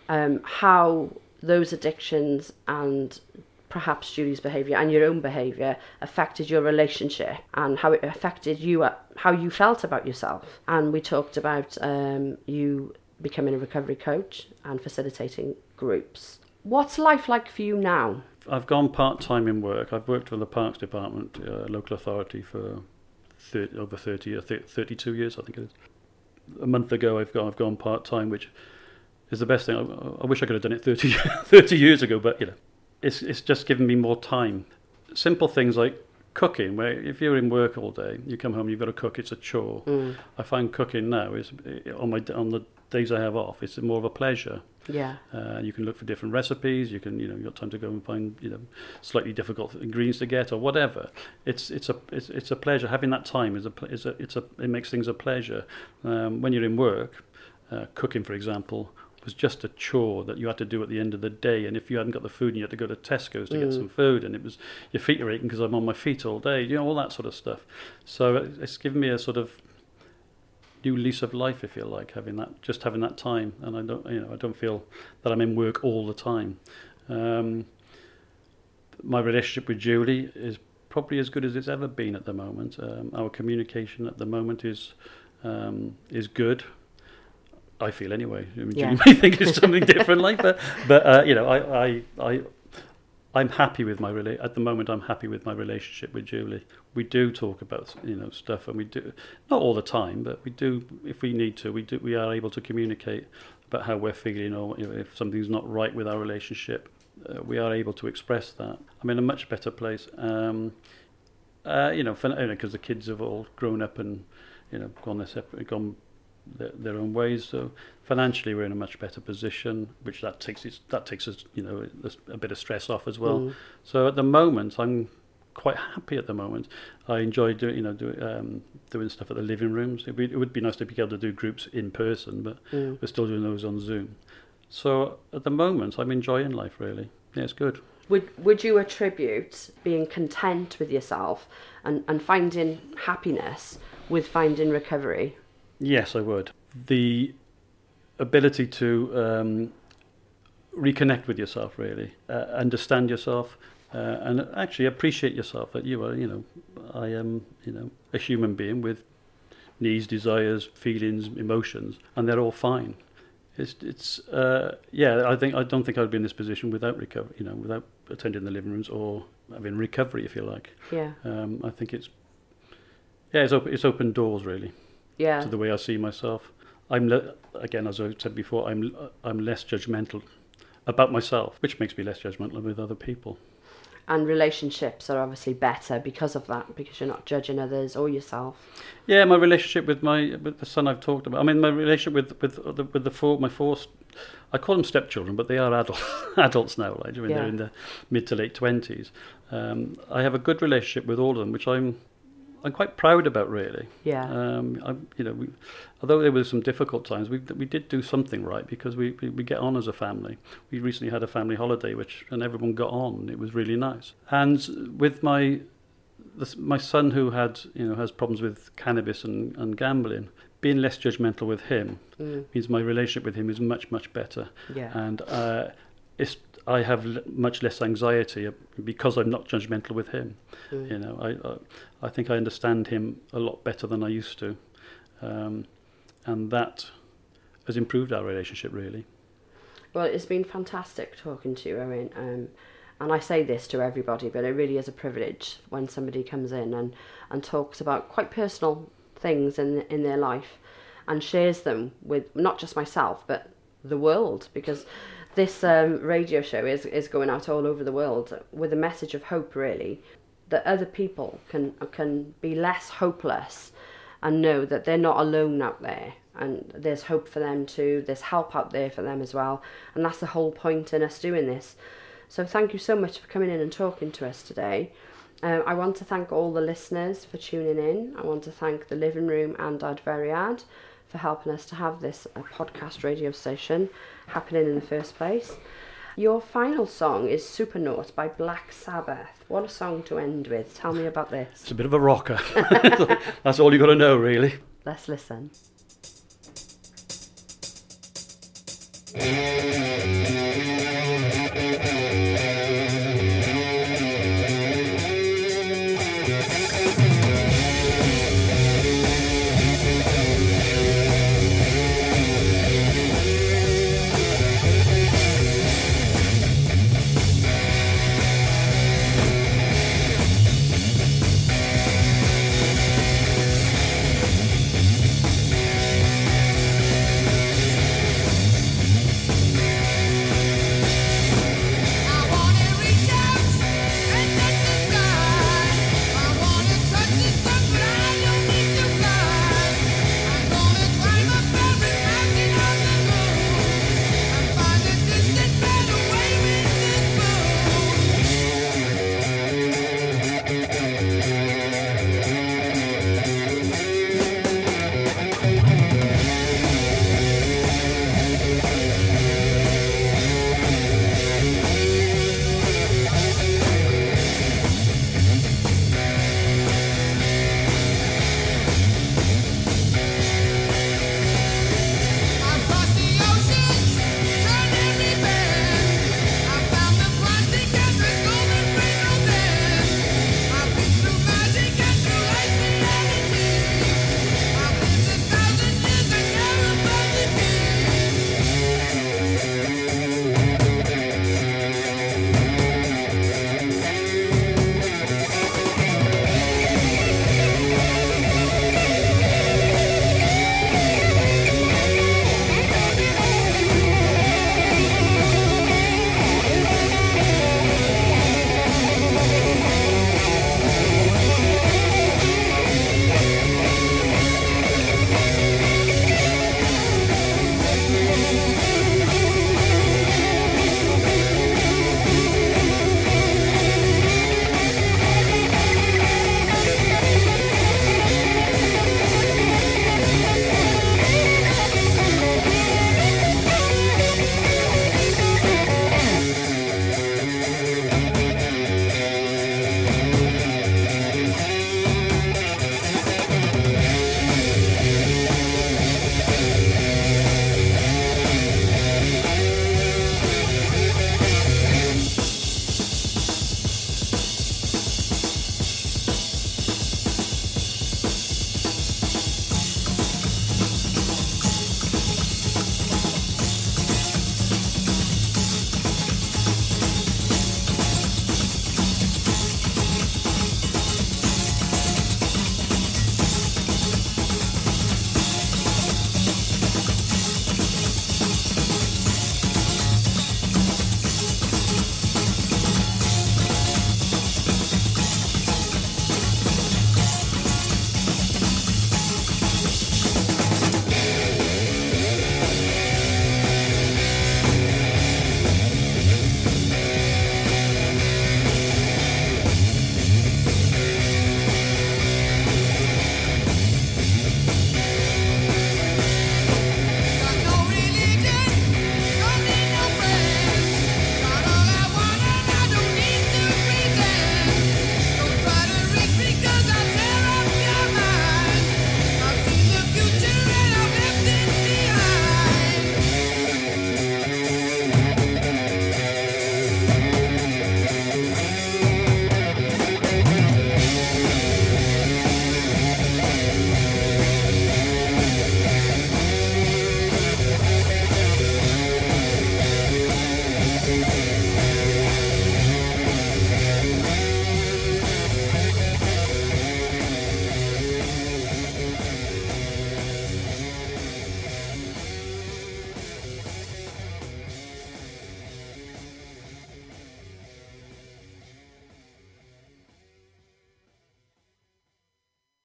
um, how those addictions and perhaps Julie's behaviour and your own behaviour affected your relationship and how it affected you, how you felt about yourself. And we talked about um, you becoming a recovery coach and facilitating groups. What's life like for you now? I've gone part time in work. I've worked for the Parks Department, uh, local authority, for 30, over 30 uh, 32 years, I think it is. A month ago, I've gone, I've gone part time, which is the best thing. I, I wish I could have done it 30, 30 years ago, but you know, it's it's just given me more time. Simple things like cooking, where if you're in work all day, you come home, you've got to cook. It's a chore. Mm. I find cooking now is eh, on my on the days I have off. It's more of a pleasure. Yeah. Uh, you can look for different recipes. You can, you know, you've got time to go and find, you know, slightly difficult ingredients to get or whatever. It's it's a it's, it's a pleasure. Having that time is a is a it's a it makes things a pleasure. Um, when you're in work, uh, cooking, for example, was just a chore that you had to do at the end of the day. And if you hadn't got the food, and you had to go to Tesco's to get some food, and it was your feet are aching because I'm on my feet all day. You know, all that sort of stuff. So it's given me a sort of new lease of life, if you like, having that just having that time, and I don't, you know, I don't feel that I'm in work all the time. Um, my relationship with Julie is probably as good as it's ever been at the moment. Um, our communication at the moment is um, is good. I feel anyway. I mean, Yeah. Julie may think it's something different, like, but but uh, you know, I I I. I'm happy with my rela- at the moment. I'm happy with my relationship with Julie. We do talk about you know stuff, and we do not all the time, but we do if we need to. We do we are able to communicate about how we're feeling, or you know, if something's not right with our relationship. Uh, we are able to express that. I'm in a much better place. Um, Uh, you know, because you know, the kids have all grown up and you know gone their separate, gone their, their own ways. So financially, we're in a much better position, which that takes us, that takes us you know a, a bit of stress off as well. Mm. So at the moment, I'm quite happy at the moment. I enjoy doing you know do, um, doing stuff at the living rooms. It, would- it would be nice to be able to do groups in person, but Mm. we're still doing those on Zoom. So at the moment, I'm enjoying life really. Yeah, it's good. Would would you attribute being content with yourself and, and finding happiness with finding recovery? Yes, I would. The ability to um, reconnect with yourself, really, uh, understand yourself, uh, and actually appreciate yourself. That you are, you know, I am, you know, a human being with needs, desires, feelings, emotions, and they're all fine. It's, it's, uh, yeah. I think I don't think I'd be in this position without recovery. You know, without attending the living rooms or having recovery, if you like. Yeah, Um, I think it's, yeah, it's open, it's open doors really yeah, to the way I see myself. I'm le- again, as I said before, I'm I'm less judgmental about myself, which makes me less judgmental with other people. and relationships are obviously better because of that because you're not judging others or yourself. Yeah, my relationship with my with the son I've talked about. I mean, my relationship with with the, with the four my four, I call them stepchildren, but they are adult adults now. Like I mean, Yeah. they're in their mid to late twenties. Um, I have a good relationship with all of them, which I'm I'm quite proud about, really. Yeah, Um, I, you know, we, although there were some difficult times, we we did do something right because we, we, we get on as a family. We recently had a family holiday, which and everyone got on. It was really nice. And with my this, my son who had you know has problems with cannabis and, and gambling, being less judgmental with him mm, means my relationship with him is much much better yeah, and uh, it's, I have l- much less anxiety because I'm not judgmental with him. mm. You know, I, I I think I understand him a lot better than I used to, um, and that has improved our relationship really. Well, it's been fantastic talking to you, Owen. Um, and I say this to everybody, but it really is a privilege when somebody comes in and, and talks about quite personal things in in their life and shares them with not just myself but the world because this um, radio show is, is going out all over the world with a message of hope really that other people can can be less hopeless and know that they're not alone out there. And there's hope for them too. There's help out there for them as well. And that's the whole point in us doing this. So thank you so much for coming in and talking to us today. Um, I want to thank all the listeners for tuning in. I want to thank the Living Room and Adferiad for helping us to have this uh, podcast radio station happening in the first place. Your final song is Supernaut by Black Sabbath. What a song to end with. Tell me about this. It's a bit of a rocker. That's all you got to know, really. Let's listen.